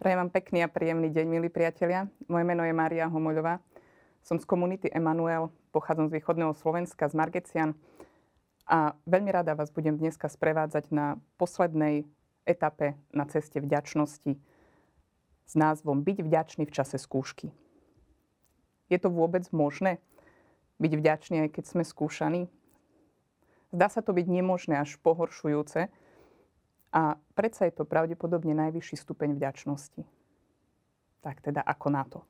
Prajem vám pekný a príjemný deň, milí priatelia. Moje meno je Mária Homoľová. Som z komunity Emanuel, pochádzam z východného Slovenska, z Margecian. A veľmi rada vás budem dneska sprevádzať na poslednej etape na ceste vďačnosti s názvom Byť vďačný v čase skúšky. Je to vôbec možné byť vďačný, aj keď sme skúšaní? Zdá sa to byť nemožné až pohoršujúce, a predsa je to pravdepodobne najvyšší stupeň vďačnosti. Tak teda ako na to?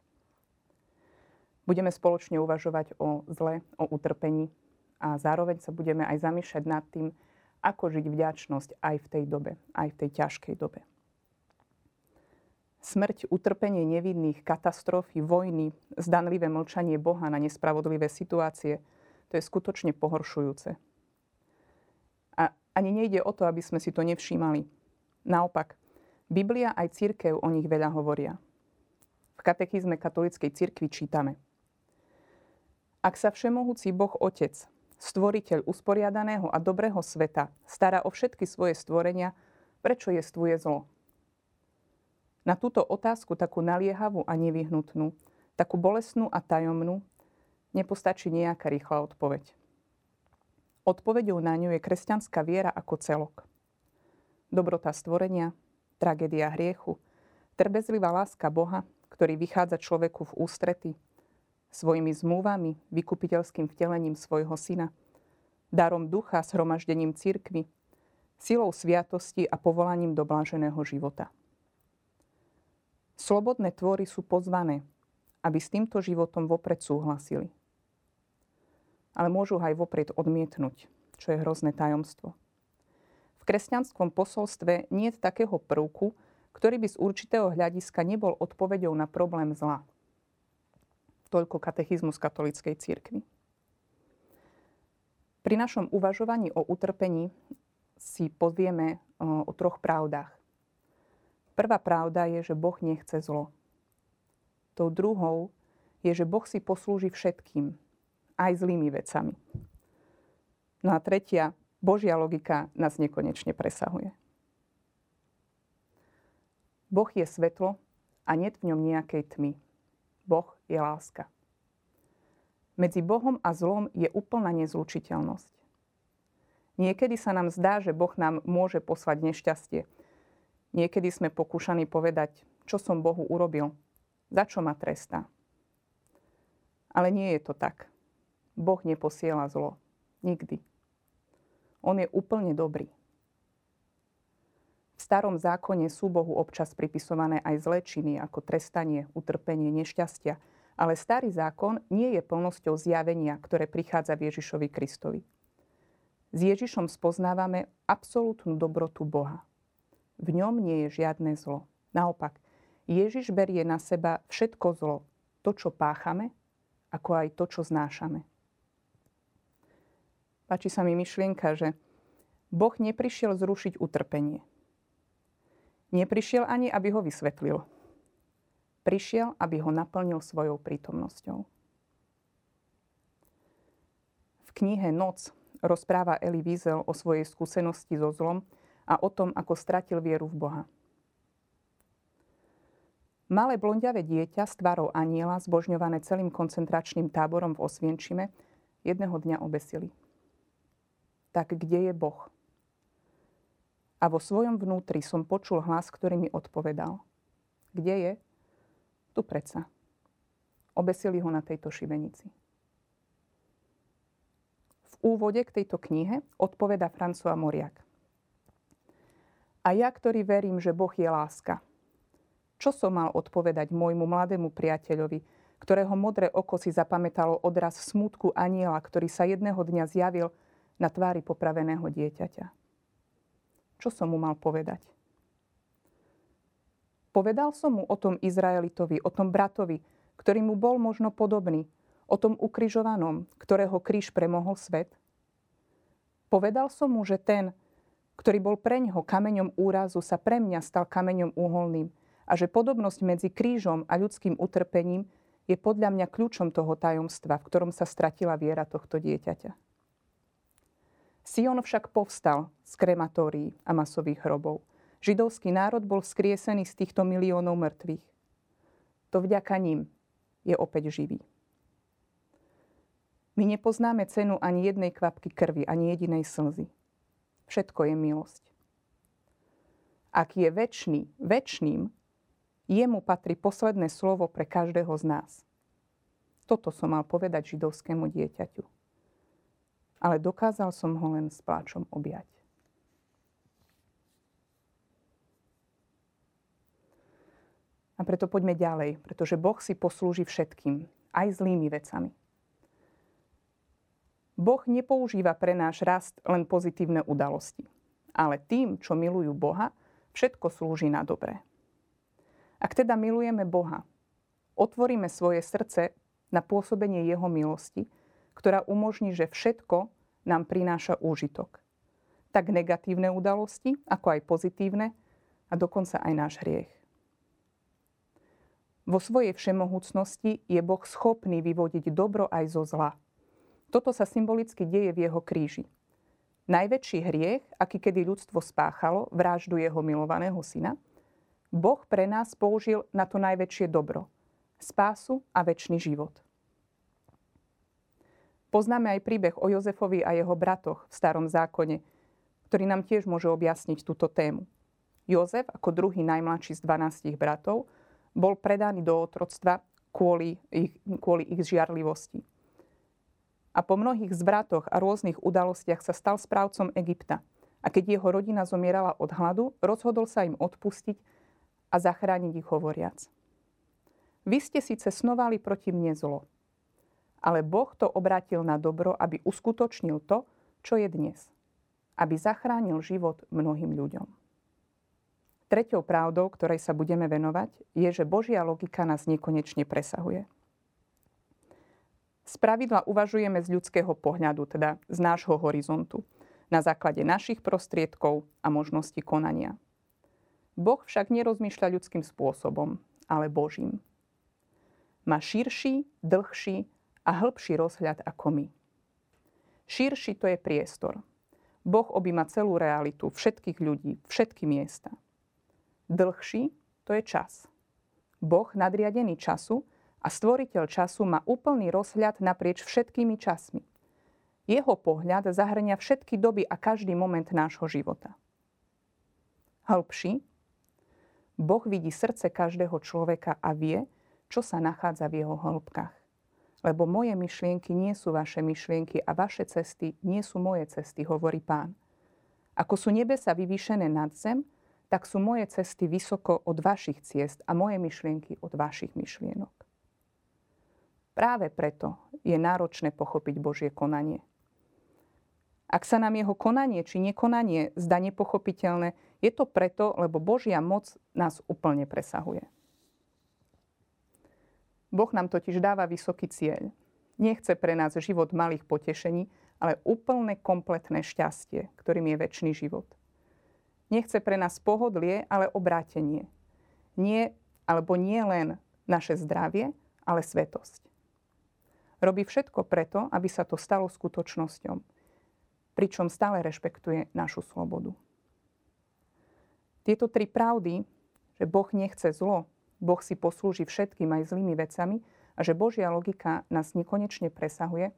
Budeme spoločne uvažovať o zle, o utrpení a zároveň sa budeme aj zamýšľať nad tým, ako žiť vďačnosť aj v tej dobe, aj v tej ťažkej dobe. Smrť, utrpenie nevinných, katastrofy, vojny, zdanlivé mlčanie Boha na nespravodlivé situácie, to je skutočne pohoršujúce. Ani nejde o to, aby sme si to nevšímali. Naopak, Biblia aj církev o nich veľa hovoria. V katechizme katolíckej cirkvi čítame. Ak sa všemohúci Boh Otec, stvoriteľ usporiadaného a dobrého sveta, stará o všetky svoje stvorenia, prečo jestvuje zlo? Na túto otázku, takú naliehavú a nevyhnutnú, takú bolestnú a tajomnú, nepostačí nejaká rýchla odpoveď. Odpovedou na ňu je kresťanská viera ako celok. Dobrota stvorenia, tragédia hriechu, trpezlivá láska Boha, ktorý vychádza človeku v ústrety, svojimi zmluvami, vykupiteľským vtelením svojho syna, darom ducha, shromaždením cirkvy, silou sviatosti a povolaním do bláženého života. Slobodné tvory sú pozvané, aby s týmto životom vopred súhlasili ale môžu ho aj vopred odmietnúť, čo je hrozné tajomstvo. V kresťanskom posolstve nie je takého prvku, ktorý by z určitého hľadiska nebol odpovedou na problém zla. Toľko katechizmus katolíckej církvy. Pri našom uvažovaní o utrpení si povieme o troch pravdách. Prvá pravda je, že Boh nechce zlo. Tou druhou je, že Boh si poslúži všetkým, aj zlými vecami. No a tretia, Božia logika nás nekonečne presahuje. Boh je svetlo a nie v ňom nejakej tmy. Boh je láska. Medzi Bohom a zlom je úplná nezlučiteľnosť. Niekedy sa nám zdá, že Boh nám môže poslať nešťastie. Niekedy sme pokúšaní povedať, čo som Bohu urobil, za čo ma trestá. Ale nie je to tak. Boh neposiela zlo. Nikdy. On je úplne dobrý. V starom zákone sú Bohu občas pripisované aj zlé činy ako trestanie, utrpenie, nešťastia, ale starý zákon nie je plnosťou zjavenia, ktoré prichádza v Ježišovi Kristovi. S Ježišom spoznávame absolútnu dobrotu Boha. V ňom nie je žiadne zlo. Naopak, Ježiš berie na seba všetko zlo, to, čo páchame, ako aj to, čo znášame. Páči sa mi myšlienka, že Boh neprišiel zrušiť utrpenie. Neprišiel ani, aby ho vysvetlil. Prišiel, aby ho naplnil svojou prítomnosťou. V knihe Noc rozpráva Eli Wiesel o svojej skúsenosti so zlom a o tom, ako stratil vieru v Boha. Malé blondiavé dieťa s tvárou aniela, zbožňované celým koncentračným táborom v Osvienčime, jedného dňa obesili tak kde je Boh? A vo svojom vnútri som počul hlas, ktorý mi odpovedal. Kde je? Tu predsa. Obesili ho na tejto šibenici. V úvode k tejto knihe odpoveda François Moriak. A ja, ktorý verím, že Boh je láska, čo som mal odpovedať môjmu mladému priateľovi, ktorého modré oko si zapamätalo odraz smutku aniela, ktorý sa jedného dňa zjavil na tvári popraveného dieťaťa. Čo som mu mal povedať? Povedal som mu o tom Izraelitovi, o tom bratovi, ktorý mu bol možno podobný, o tom ukrižovanom, ktorého kríž premohol svet? Povedal som mu, že ten, ktorý bol pre ňoho kameňom úrazu, sa pre mňa stal kameňom úholným a že podobnosť medzi krížom a ľudským utrpením je podľa mňa kľúčom toho tajomstva, v ktorom sa stratila viera tohto dieťaťa. Sion však povstal z krematórií a masových hrobov. Židovský národ bol skriesený z týchto miliónov mŕtvych. To vďaka ním je opäť živý. My nepoznáme cenu ani jednej kvapky krvi, ani jedinej slzy. Všetko je milosť. Ak je väčší, väčšným, jemu patrí posledné slovo pre každého z nás. Toto som mal povedať židovskému dieťaťu. Ale dokázal som ho len s pláčom objať. A preto poďme ďalej, pretože Boh si poslúži všetkým, aj zlými vecami. Boh nepoužíva pre náš rast len pozitívne udalosti, ale tým, čo milujú Boha, všetko slúži na dobré. Ak teda milujeme Boha, otvoríme svoje srdce na pôsobenie Jeho milosti, ktorá umožní, že všetko nám prináša úžitok. Tak negatívne udalosti, ako aj pozitívne a dokonca aj náš hriech. Vo svojej všemohúcnosti je Boh schopný vyvodiť dobro aj zo zla. Toto sa symbolicky deje v jeho kríži. Najväčší hriech, aký kedy ľudstvo spáchalo, vraždu jeho milovaného syna, Boh pre nás použil na to najväčšie dobro. Spásu a väčší život. Poznáme aj príbeh o Jozefovi a jeho bratoch v starom zákone, ktorý nám tiež môže objasniť túto tému. Jozef, ako druhý najmladší z 12 bratov, bol predaný do otroctva kvôli ich, kvôli ich žiarlivosti. A po mnohých zbratoch a rôznych udalostiach sa stal správcom Egypta. A keď jeho rodina zomierala od hladu, rozhodol sa im odpustiť a zachrániť ich hovoriac. Vy ste síce snovali proti mne zlo, ale Boh to obrátil na dobro, aby uskutočnil to, čo je dnes. Aby zachránil život mnohým ľuďom. Treťou pravdou, ktorej sa budeme venovať, je, že Božia logika nás nekonečne presahuje. Z pravidla uvažujeme z ľudského pohľadu, teda z nášho horizontu, na základe našich prostriedkov a možností konania. Boh však nerozmýšľa ľudským spôsobom, ale Božím. Má širší, dlhší a hĺbší rozhľad ako my. Širší to je priestor. Boh objíma celú realitu, všetkých ľudí, všetky miesta – Dlhší to je čas. Boh nadriadený času a stvoriteľ času má úplný rozhľad naprieč všetkými časmi. Jeho pohľad zahrania všetky doby a každý moment nášho života. Hĺbší. Boh vidí srdce každého človeka a vie, čo sa nachádza v jeho hĺbkach. Lebo moje myšlienky nie sú vaše myšlienky a vaše cesty nie sú moje cesty, hovorí pán. Ako sú nebesa vyvýšené nad zem, tak sú moje cesty vysoko od vašich ciest a moje myšlienky od vašich myšlienok. Práve preto je náročné pochopiť Božie konanie. Ak sa nám jeho konanie či nekonanie zdá nepochopiteľné, je to preto, lebo Božia moc nás úplne presahuje. Boh nám totiž dáva vysoký cieľ. Nechce pre nás život malých potešení, ale úplne kompletné šťastie, ktorým je väčší život. Nechce pre nás pohodlie, ale obrátenie. Nie, alebo nie len naše zdravie, ale svetosť. Robí všetko preto, aby sa to stalo skutočnosťou, pričom stále rešpektuje našu slobodu. Tieto tri pravdy, že Boh nechce zlo, Boh si poslúži všetkým aj zlými vecami a že Božia logika nás nekonečne presahuje,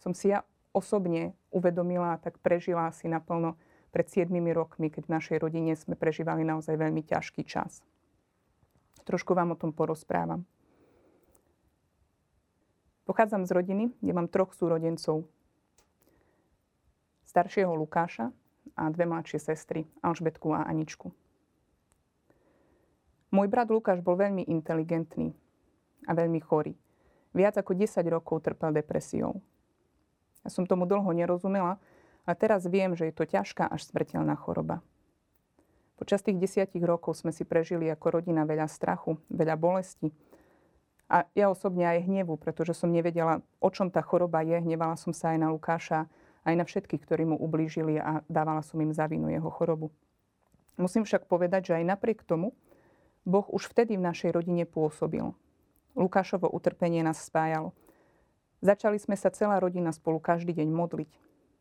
som si ja osobne uvedomila a tak prežila si naplno pred 7 rokmi, keď v našej rodine sme prežívali naozaj veľmi ťažký čas. Trošku vám o tom porozprávam. Pochádzam z rodiny, kde mám troch súrodencov. Staršieho Lukáša a dve mladšie sestry, Alžbetku a Aničku. Môj brat Lukáš bol veľmi inteligentný a veľmi chorý. Viac ako 10 rokov trpel depresiou. Ja som tomu dlho nerozumela, a teraz viem, že je to ťažká až smrteľná choroba. Počas tých desiatich rokov sme si prežili ako rodina veľa strachu, veľa bolesti. A ja osobne aj hnevu, pretože som nevedela, o čom tá choroba je. Hnevala som sa aj na Lukáša, aj na všetkých, ktorí mu ublížili a dávala som im za vinu jeho chorobu. Musím však povedať, že aj napriek tomu Boh už vtedy v našej rodine pôsobil. Lukášovo utrpenie nás spájalo. Začali sme sa celá rodina spolu každý deň modliť.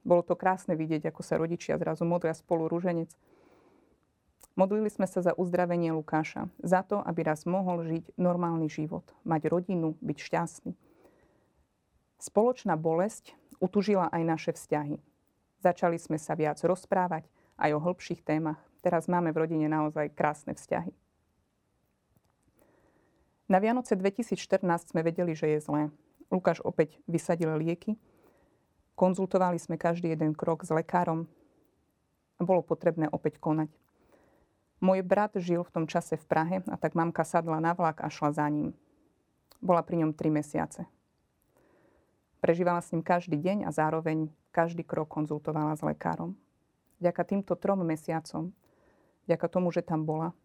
Bolo to krásne vidieť, ako sa rodičia zrazu modlia spolu rúženec. Modlili sme sa za uzdravenie Lukáša, za to, aby raz mohol žiť normálny život, mať rodinu, byť šťastný. Spoločná bolesť utužila aj naše vzťahy. Začali sme sa viac rozprávať aj o hĺbších témach. Teraz máme v rodine naozaj krásne vzťahy. Na Vianoce 2014 sme vedeli, že je zlé. Lukáš opäť vysadil lieky. Konzultovali sme každý jeden krok s lekárom. Bolo potrebné opäť konať. Môj brat žil v tom čase v Prahe a tak mamka sadla na vlak a šla za ním. Bola pri ňom 3 mesiace. Prežívala s ním každý deň a zároveň každý krok konzultovala s lekárom. Vďaka týmto trom mesiacom, vďaka tomu, že tam bola,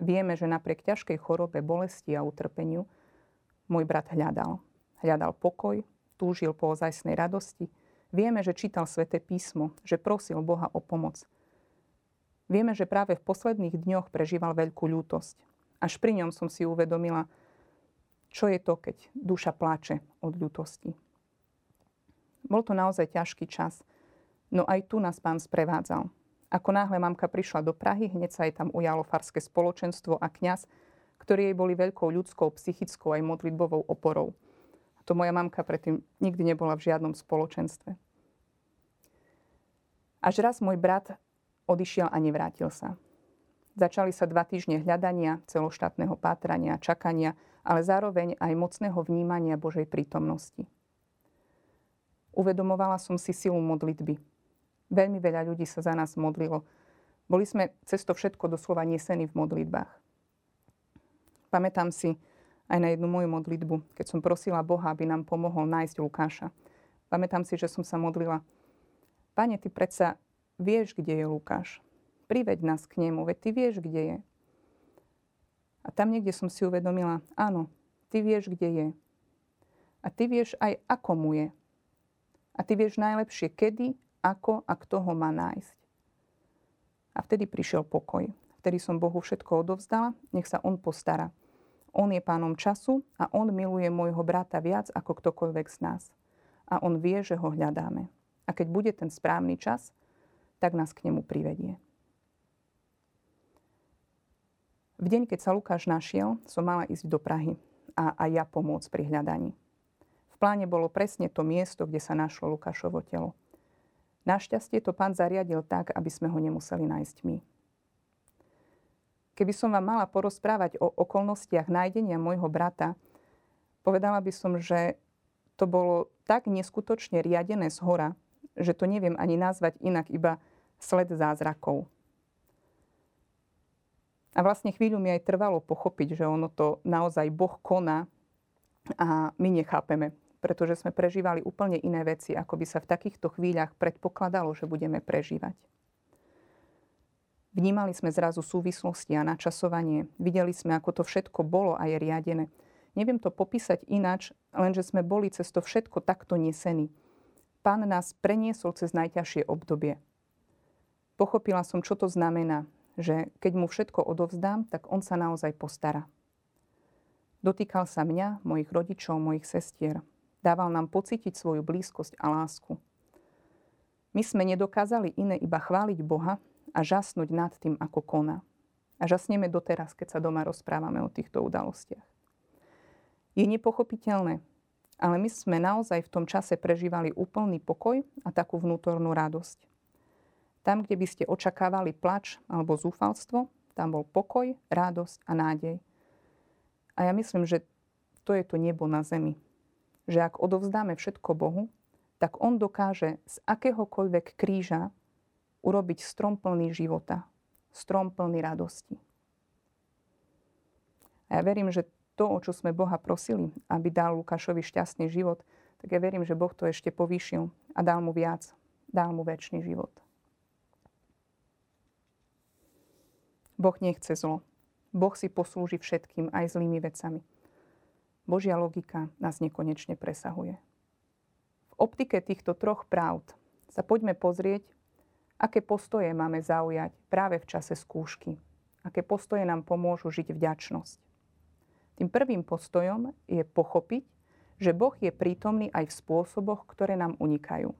vieme, že napriek ťažkej chorobe, bolesti a utrpeniu, môj brat hľadal. Hľadal pokoj, túžil po ozajstnej radosti. Vieme, že čítal sväté písmo, že prosil Boha o pomoc – Vieme, že práve v posledných dňoch prežíval veľkú ľútosť. Až pri ňom som si uvedomila, čo je to, keď duša pláče od ľútosti. Bol to naozaj ťažký čas, no aj tu nás pán sprevádzal. Ako náhle mamka prišla do Prahy, hneď sa jej tam ujalo farské spoločenstvo a kňaz, ktorí jej boli veľkou ľudskou, psychickou aj modlitbovou oporou. A to moja mamka predtým nikdy nebola v žiadnom spoločenstve. Až raz môj brat odišiel a nevrátil sa. Začali sa dva týždne hľadania, celoštátneho pátrania, čakania, ale zároveň aj mocného vnímania Božej prítomnosti. Uvedomovala som si silu modlitby. Veľmi veľa ľudí sa za nás modlilo. Boli sme cez to všetko doslova nesení v modlitbách. Pamätám si aj na jednu moju modlitbu, keď som prosila Boha, aby nám pomohol nájsť Lukáša. Pamätám si, že som sa modlila. Pane, ty predsa vieš, kde je Lukáš. Priveď nás k nemu, veď ty vieš, kde je. A tam niekde som si uvedomila, áno, ty vieš, kde je. A ty vieš aj, ako mu je. A ty vieš najlepšie, kedy, ako a kto ho má nájsť. A vtedy prišiel pokoj. Vtedy som Bohu všetko odovzdala, nech sa On postará. On je pánom času a On miluje môjho brata viac ako ktokoľvek z nás. A On vie, že ho hľadáme. A keď bude ten správny čas, tak nás k nemu privedie. V deň, keď sa Lukáš našiel, som mala ísť do Prahy a aj ja pomôcť pri hľadaní. V pláne bolo presne to miesto, kde sa našlo Lukášovo telo. Našťastie to pán zariadil tak, aby sme ho nemuseli nájsť my. Keby som vám mala porozprávať o okolnostiach nájdenia môjho brata, povedala by som, že to bolo tak neskutočne riadené z hora, že to neviem ani nazvať inak, iba sled zázrakov. A vlastne chvíľu mi aj trvalo pochopiť, že ono to naozaj Boh koná a my nechápeme, pretože sme prežívali úplne iné veci, ako by sa v takýchto chvíľach predpokladalo, že budeme prežívať. Vnímali sme zrazu súvislosti a načasovanie. Videli sme, ako to všetko bolo a je riadené. Neviem to popísať inač, lenže sme boli cez to všetko takto nesení. Pán nás preniesol cez najťažšie obdobie. Pochopila som, čo to znamená, že keď mu všetko odovzdám, tak on sa naozaj postará. Dotýkal sa mňa, mojich rodičov, mojich sestier. Dával nám pocítiť svoju blízkosť a lásku. My sme nedokázali iné iba chváliť Boha a žasnúť nad tým, ako koná. A žasneme doteraz, keď sa doma rozprávame o týchto udalostiach. Je nepochopiteľné, ale my sme naozaj v tom čase prežívali úplný pokoj a takú vnútornú radosť. Tam, kde by ste očakávali plač alebo zúfalstvo, tam bol pokoj, radosť a nádej. A ja myslím, že to je to nebo na zemi. Že ak odovzdáme všetko Bohu, tak On dokáže z akéhokoľvek kríža urobiť strom plný života, strom plný radosti. A ja verím, že to, o čo sme Boha prosili, aby dal Lukášovi šťastný život, tak ja verím, že Boh to ešte povýšil a dal mu viac. Dal mu väčší život. Boh nechce zlo. Boh si poslúži všetkým, aj zlými vecami. Božia logika nás nekonečne presahuje. V optike týchto troch pravd sa poďme pozrieť, aké postoje máme zaujať práve v čase skúšky. Aké postoje nám pomôžu žiť vďačnosť. Tým prvým postojom je pochopiť, že Boh je prítomný aj v spôsoboch, ktoré nám unikajú.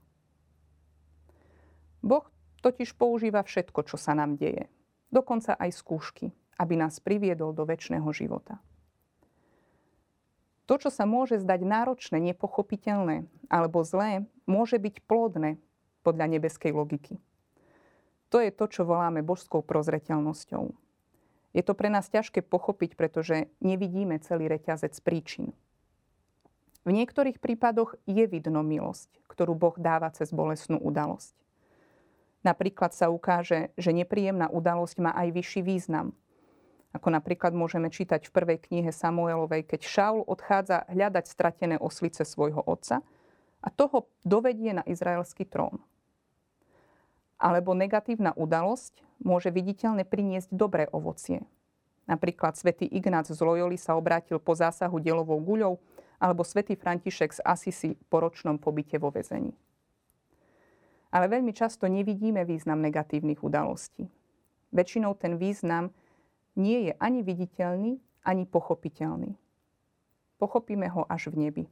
Boh totiž používa všetko, čo sa nám deje dokonca aj skúšky, aby nás priviedol do väčšného života. To, čo sa môže zdať náročné, nepochopiteľné alebo zlé, môže byť plodné podľa nebeskej logiky. To je to, čo voláme božskou prozreteľnosťou. Je to pre nás ťažké pochopiť, pretože nevidíme celý reťazec príčin. V niektorých prípadoch je vidno milosť, ktorú Boh dáva cez bolesnú udalosť. Napríklad sa ukáže, že nepríjemná udalosť má aj vyšší význam – ako napríklad môžeme čítať v prvej knihe Samuelovej, keď Šaul odchádza hľadať stratené oslice svojho otca a toho dovedie na izraelský trón. Alebo negatívna udalosť môže viditeľne priniesť dobré ovocie. Napríklad svätý Ignác z Loyoli sa obrátil po zásahu delovou guľou alebo svätý František z Asisi po ročnom pobyte vo vezení. Ale veľmi často nevidíme význam negatívnych udalostí. Väčšinou ten význam nie je ani viditeľný, ani pochopiteľný. Pochopíme ho až v nebi.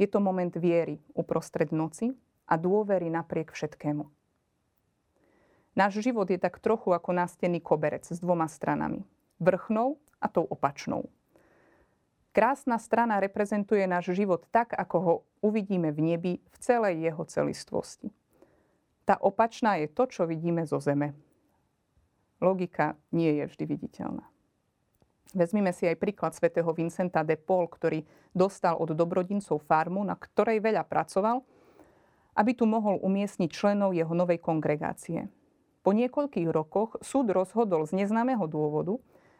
Je to moment viery uprostred noci a dôvery napriek všetkému. Náš život je tak trochu ako nástený koberec s dvoma stranami. Vrchnou a tou opačnou. Krásna strana reprezentuje náš život tak, ako ho uvidíme v nebi v celej jeho celistvosti. Tá opačná je to, čo vidíme zo zeme, logika nie je vždy viditeľná. Vezmime si aj príklad svätého Vincenta de Paul, ktorý dostal od dobrodincov farmu, na ktorej veľa pracoval, aby tu mohol umiestniť členov jeho novej kongregácie. Po niekoľkých rokoch súd rozhodol z neznámeho dôvodu,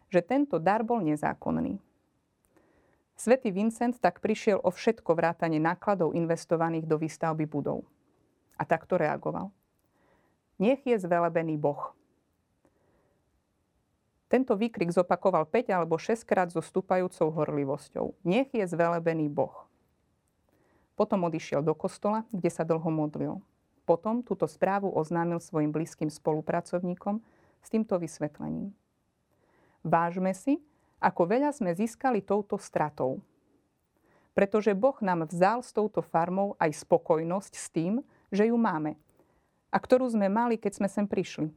že tento dar bol nezákonný. Svetý Vincent tak prišiel o všetko vrátanie nákladov investovaných do výstavby budov. A takto reagoval. Nech je zvelebený Boh, tento výkrik zopakoval 5 alebo 6 krát so stúpajúcou horlivosťou. Nech je zvelebený Boh. Potom odišiel do kostola, kde sa dlho modlil. Potom túto správu oznámil svojim blízkym spolupracovníkom s týmto vysvetlením. Vážme si, ako veľa sme získali touto stratou. Pretože Boh nám vzal s touto farmou aj spokojnosť s tým, že ju máme a ktorú sme mali, keď sme sem prišli.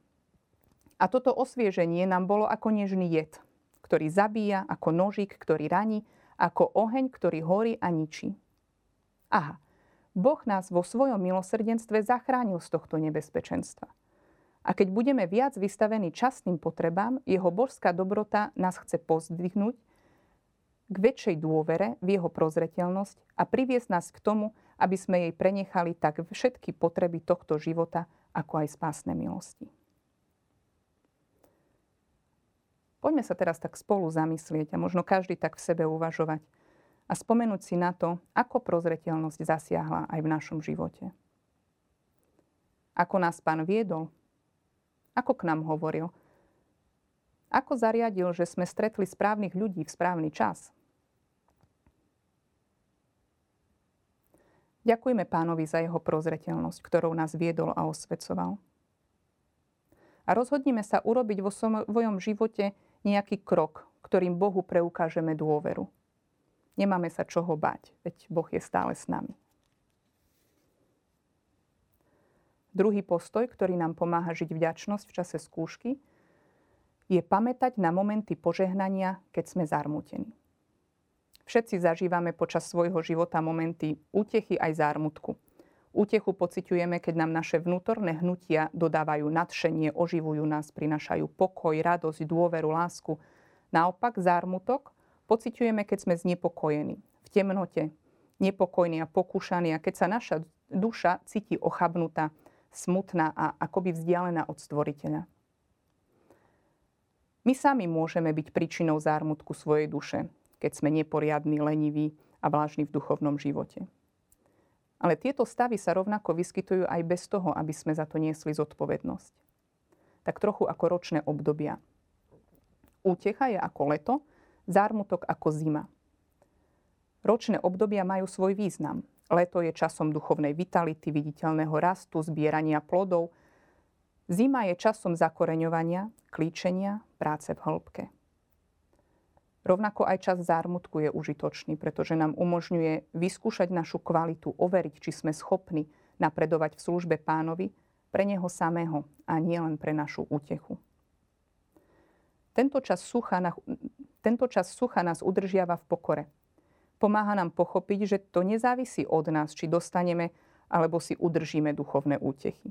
A toto osvieženie nám bolo ako nežný jed, ktorý zabíja, ako nožík, ktorý raní, ako oheň, ktorý horí a ničí. Aha, Boh nás vo svojom milosrdenstve zachránil z tohto nebezpečenstva. A keď budeme viac vystavení častným potrebám, jeho božská dobrota nás chce pozdvihnúť k väčšej dôvere v jeho prozreteľnosť a priviesť nás k tomu, aby sme jej prenechali tak všetky potreby tohto života, ako aj spásne milosti. Poďme sa teraz tak spolu zamyslieť a možno každý tak v sebe uvažovať a spomenúť si na to, ako prozreteľnosť zasiahla aj v našom živote. Ako nás pán viedol, ako k nám hovoril, ako zariadil, že sme stretli správnych ľudí v správny čas. Ďakujme pánovi za jeho prozreteľnosť, ktorou nás viedol a osvecoval. A rozhodnime sa urobiť vo svojom živote nejaký krok, ktorým Bohu preukážeme dôveru. Nemáme sa čoho bať, veď Boh je stále s nami. Druhý postoj, ktorý nám pomáha žiť vďačnosť v čase skúšky, je pamätať na momenty požehnania, keď sme zarmútení. Všetci zažívame počas svojho života momenty útechy aj zármutku. Útechu pociťujeme, keď nám naše vnútorné hnutia dodávajú nadšenie, oživujú nás, prinašajú pokoj, radosť, dôveru, lásku. Naopak zármutok pociťujeme, keď sme znepokojení, v temnote, nepokojní a pokúšaní a keď sa naša duša cíti ochabnutá, smutná a akoby vzdialená od stvoriteľa. My sami môžeme byť príčinou zármutku svojej duše, keď sme neporiadní, leniví a vlážni v duchovnom živote. Ale tieto stavy sa rovnako vyskytujú aj bez toho, aby sme za to niesli zodpovednosť. Tak trochu ako ročné obdobia. Útecha je ako leto, zármutok ako zima. Ročné obdobia majú svoj význam. Leto je časom duchovnej vitality, viditeľného rastu, zbierania plodov. Zima je časom zakoreňovania, klíčenia, práce v hĺbke. Rovnako aj čas zármutku je užitočný, pretože nám umožňuje vyskúšať našu kvalitu, overiť, či sme schopní napredovať v službe pánovi pre Neho samého a nie len pre našu útechu. Tento čas sucha, tento čas sucha nás udržiava v pokore. Pomáha nám pochopiť, že to nezávisí od nás, či dostaneme alebo si udržíme duchovné útechy.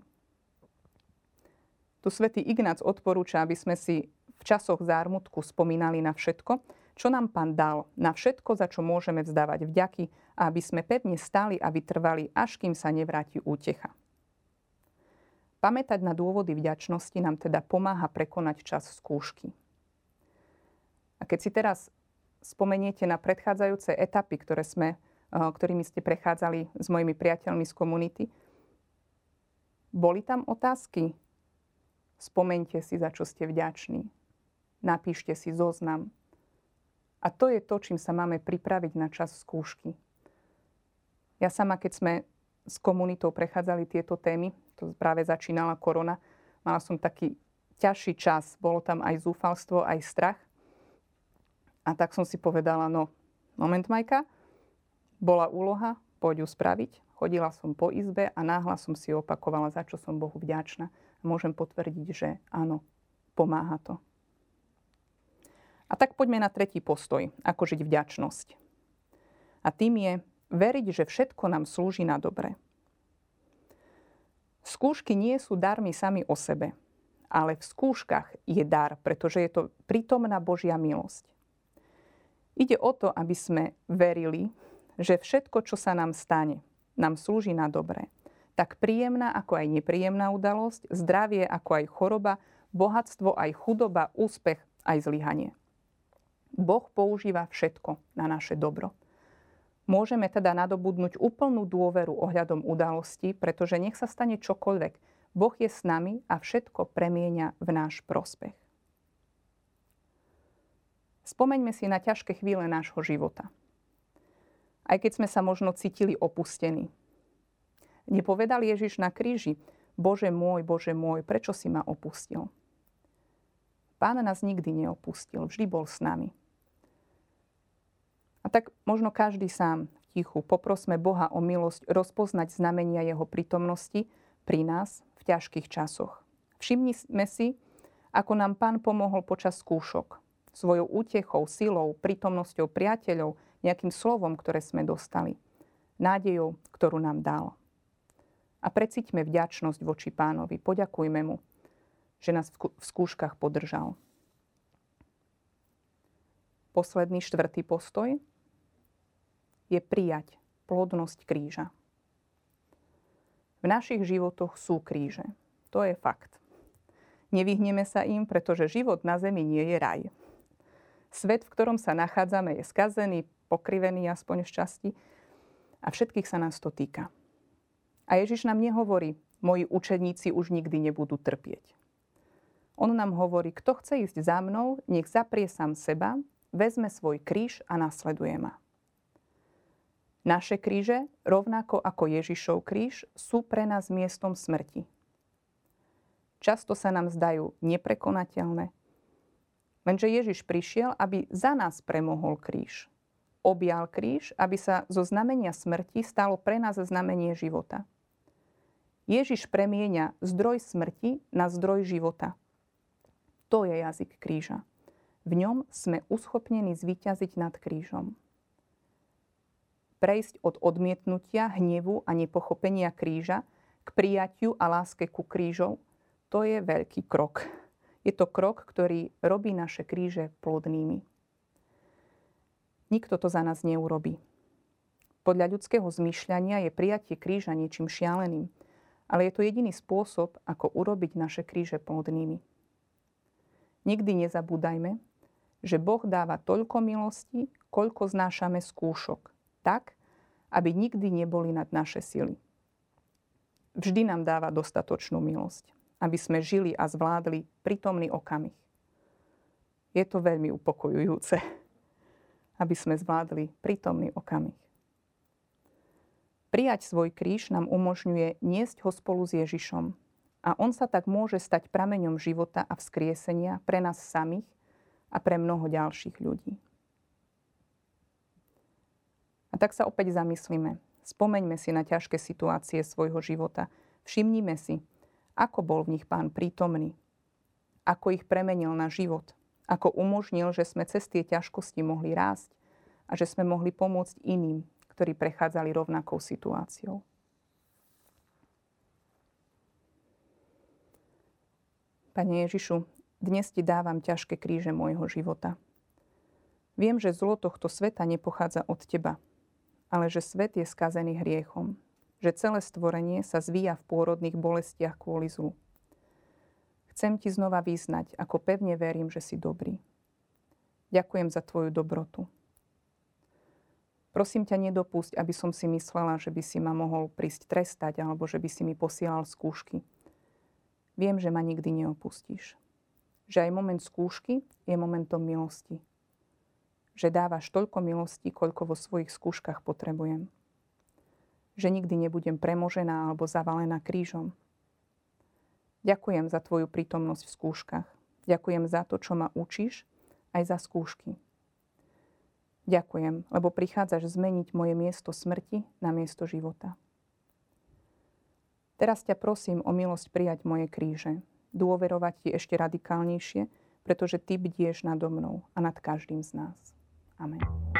Tu svätý Ignác odporúča, aby sme si v časoch zármutku spomínali na všetko, čo nám Pán dal, na všetko, za čo môžeme vzdávať vďaky aby sme pevne stáli a vytrvali, až kým sa nevráti útecha. Pamätať na dôvody vďačnosti nám teda pomáha prekonať čas skúšky. A keď si teraz spomeniete na predchádzajúce etapy, ktoré sme, eh, ktorými ste prechádzali s mojimi priateľmi z komunity, boli tam otázky? Spomente si, za čo ste vďační. Napíšte si zoznam. A to je to, čím sa máme pripraviť na čas skúšky. Ja sama, keď sme s komunitou prechádzali tieto témy, to práve začínala korona, mala som taký ťažší čas. Bolo tam aj zúfalstvo, aj strach. A tak som si povedala, no, moment Majka, bola úloha, poď ju spraviť. Chodila som po izbe a náhla som si opakovala, za čo som Bohu vďačná. Môžem potvrdiť, že áno, pomáha to. A tak poďme na tretí postoj, ako žiť vďačnosť. A tým je veriť, že všetko nám slúži na dobre. Skúšky nie sú darmi sami o sebe, ale v skúškach je dar, pretože je to prítomná Božia milosť. Ide o to, aby sme verili, že všetko, čo sa nám stane, nám slúži na dobré. Tak príjemná ako aj nepríjemná udalosť, zdravie ako aj choroba, bohatstvo aj chudoba, úspech aj zlyhanie. Boh používa všetko na naše dobro. Môžeme teda nadobudnúť úplnú dôveru ohľadom udalosti, pretože nech sa stane čokoľvek, Boh je s nami a všetko premieňa v náš prospech. Spomeňme si na ťažké chvíle nášho života. Aj keď sme sa možno cítili opustení. Nepovedal Ježiš na kríži, Bože môj, Bože môj, prečo si ma opustil? Pán nás nikdy neopustil, vždy bol s nami. A tak možno každý sám v tichu poprosme Boha o milosť rozpoznať znamenia Jeho prítomnosti pri nás v ťažkých časoch. Všimnime si, ako nám Pán pomohol počas skúšok, svojou útechou, silou, prítomnosťou priateľov, nejakým slovom, ktoré sme dostali, nádejou, ktorú nám dal. A precíťme vďačnosť voči pánovi. Poďakujme mu, že nás v skúškach podržal. Posledný štvrtý postoj je prijať plodnosť kríža. V našich životoch sú kríže. To je fakt. Nevyhneme sa im, pretože život na zemi nie je raj. Svet, v ktorom sa nachádzame, je skazený, pokrivený aspoň v časti a všetkých sa nás to týka. A Ježiš nám nehovorí, moji učeníci už nikdy nebudú trpieť. On nám hovorí, kto chce ísť za mnou, nech zaprie sám seba, vezme svoj kríž a nasleduje ma. Naše kríže, rovnako ako Ježišov kríž, sú pre nás miestom smrti. Často sa nám zdajú neprekonateľné, Lenže Ježiš prišiel, aby za nás premohol kríž. Objal kríž, aby sa zo znamenia smrti stalo pre nás znamenie života. Ježiš premieňa zdroj smrti na zdroj života. To je jazyk kríža. V ňom sme uschopnení zvíťaziť nad krížom. Prejsť od odmietnutia, hnevu a nepochopenia kríža k prijatiu a láske ku krížov, to je veľký krok. Je to krok, ktorý robí naše kríže plodnými. Nikto to za nás neurobí. Podľa ľudského zmýšľania je prijatie kríža niečím šialeným, ale je to jediný spôsob, ako urobiť naše kríže plodnými. Nikdy nezabúdajme, že Boh dáva toľko milosti, koľko znášame skúšok, tak, aby nikdy neboli nad naše sily. Vždy nám dáva dostatočnú milosť aby sme žili a zvládli prítomný okamih. Je to veľmi upokojujúce, aby sme zvládli prítomný okamih. Prijať svoj kríž nám umožňuje niesť ho spolu s Ježišom a on sa tak môže stať prameňom života a vzkriesenia pre nás samých a pre mnoho ďalších ľudí. Tak sa opäť zamyslíme. Spomeňme si na ťažké situácie svojho života. Všimnime si, Ako bol v nich pán prítomný? Ako ich premenil na život? Ako umožnil, že sme cez tie ťažkosti mohli rásť a že sme mohli pomôcť iným, ktorí prechádzali rovnakou situáciou? Pane Ježišu, dnes ti dávam ťažké kríže môjho života. Viem, že zlo tohto sveta nepochádza od teba, ale že svet je skazený hriechom, že celé stvorenie sa zvíja v pôrodných bolestiach kvôli zlu. Chcem ti znova vyznať, ako pevne verím, že si dobrý. Ďakujem za tvoju dobrotu. Prosím ťa, nedopusť, aby som si myslela, že by si ma mohol prísť trestať alebo že by si mi posielal skúšky – Viem, že ma nikdy neopustíš. Že aj moment skúšky je momentom milosti. Že dávaš toľko milosti, koľko vo svojich skúškach potrebujem. Že nikdy nebudem premožená alebo zavalená krížom. Ďakujem za tvoju prítomnosť v skúškach. Ďakujem za to, čo ma učíš, aj za skúšky. Ďakujem, lebo prichádzaš zmeniť moje miesto smrti na miesto života. Teraz ťa prosím o milosť prijať moje kríže, dôverovať ti ešte radikálnejšie, pretože ty bdieš nado mnou a nad každým z nás. Amén.